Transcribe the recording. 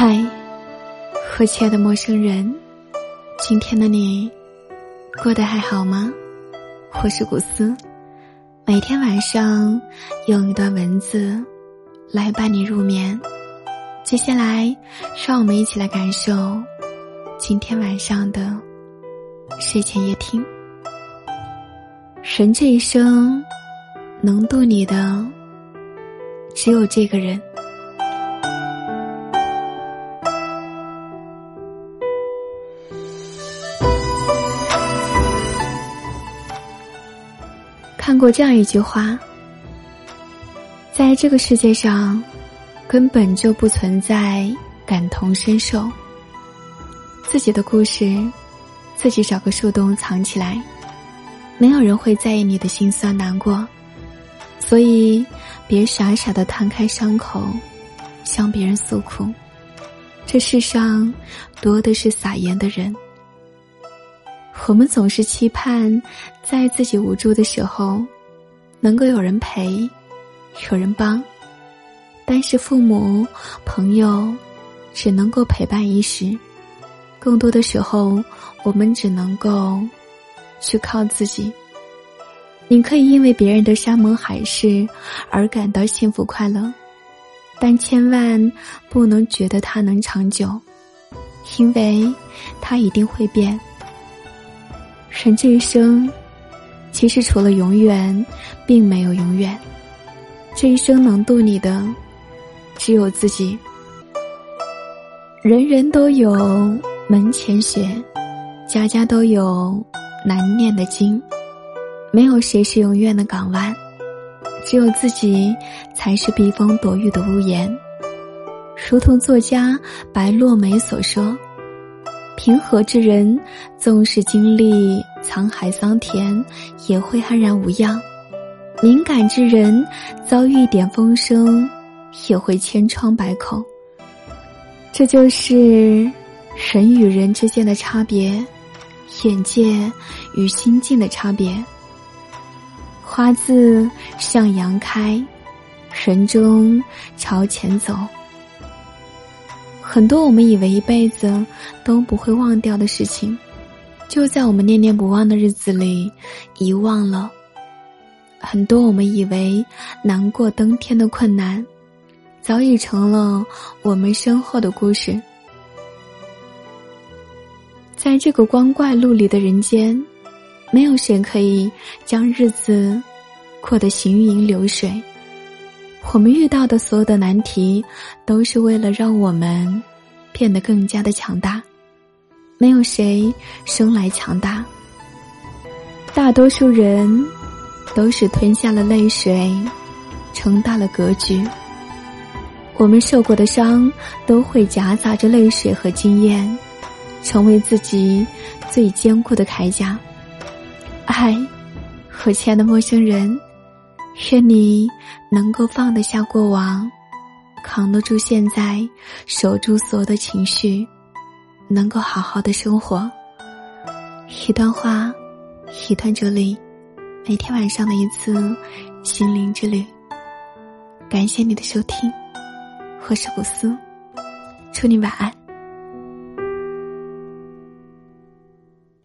嗨，我亲爱的陌生人，今天的你过得还好吗？我是古斯，每天晚上用一段文字来伴你入眠。接下来，让我们一起来感受今天晚上的睡前夜听。人这一生能渡你的，只有这个人。看过这样一句话，在这个世界上，根本就不存在感同身受。自己的故事，自己找个树洞藏起来，没有人会在意你的心酸难过，所以别傻傻的摊开伤口，向别人诉苦。这世上多的是撒盐的人。我们总是期盼，在自己无助的时候，能够有人陪，有人帮。但是父母、朋友只能够陪伴一时，更多的时候，我们只能够去靠自己。你可以因为别人的山盟海誓而感到幸福快乐，但千万不能觉得它能长久，因为它一定会变。人这一生，其实除了永远，并没有永远。这一生能渡你的，只有自己。人人都有门前雪，家家都有难念的经。没有谁是永远的港湾，只有自己才是避风躲雨的屋檐。如同作家白落梅所说。平和之人，纵使经历沧海桑田，也会安然无恙；敏感之人，遭遇一点风声，也会千疮百孔。这就是人与人之间的差别，眼界与心境的差别。花自向阳开，人终朝前走。很多我们以为一辈子都不会忘掉的事情，就在我们念念不忘的日子里遗忘了。很多我们以为难过登天的困难，早已成了我们身后的故事。在这个光怪陆离的人间，没有谁可以将日子过得行云流水。我们遇到的所有的难题，都是为了让我们变得更加的强大。没有谁生来强大，大多数人都是吞下了泪水，撑大了格局。我们受过的伤，都会夹杂着泪水和经验，成为自己最坚固的铠甲。爱，我亲爱的陌生人。愿你能够放得下过往，扛得住现在，守住所有的情绪，能够好好的生活。一段话，一段哲理，每天晚上的一次心灵之旅。感谢你的收听，我是古斯，祝你晚安。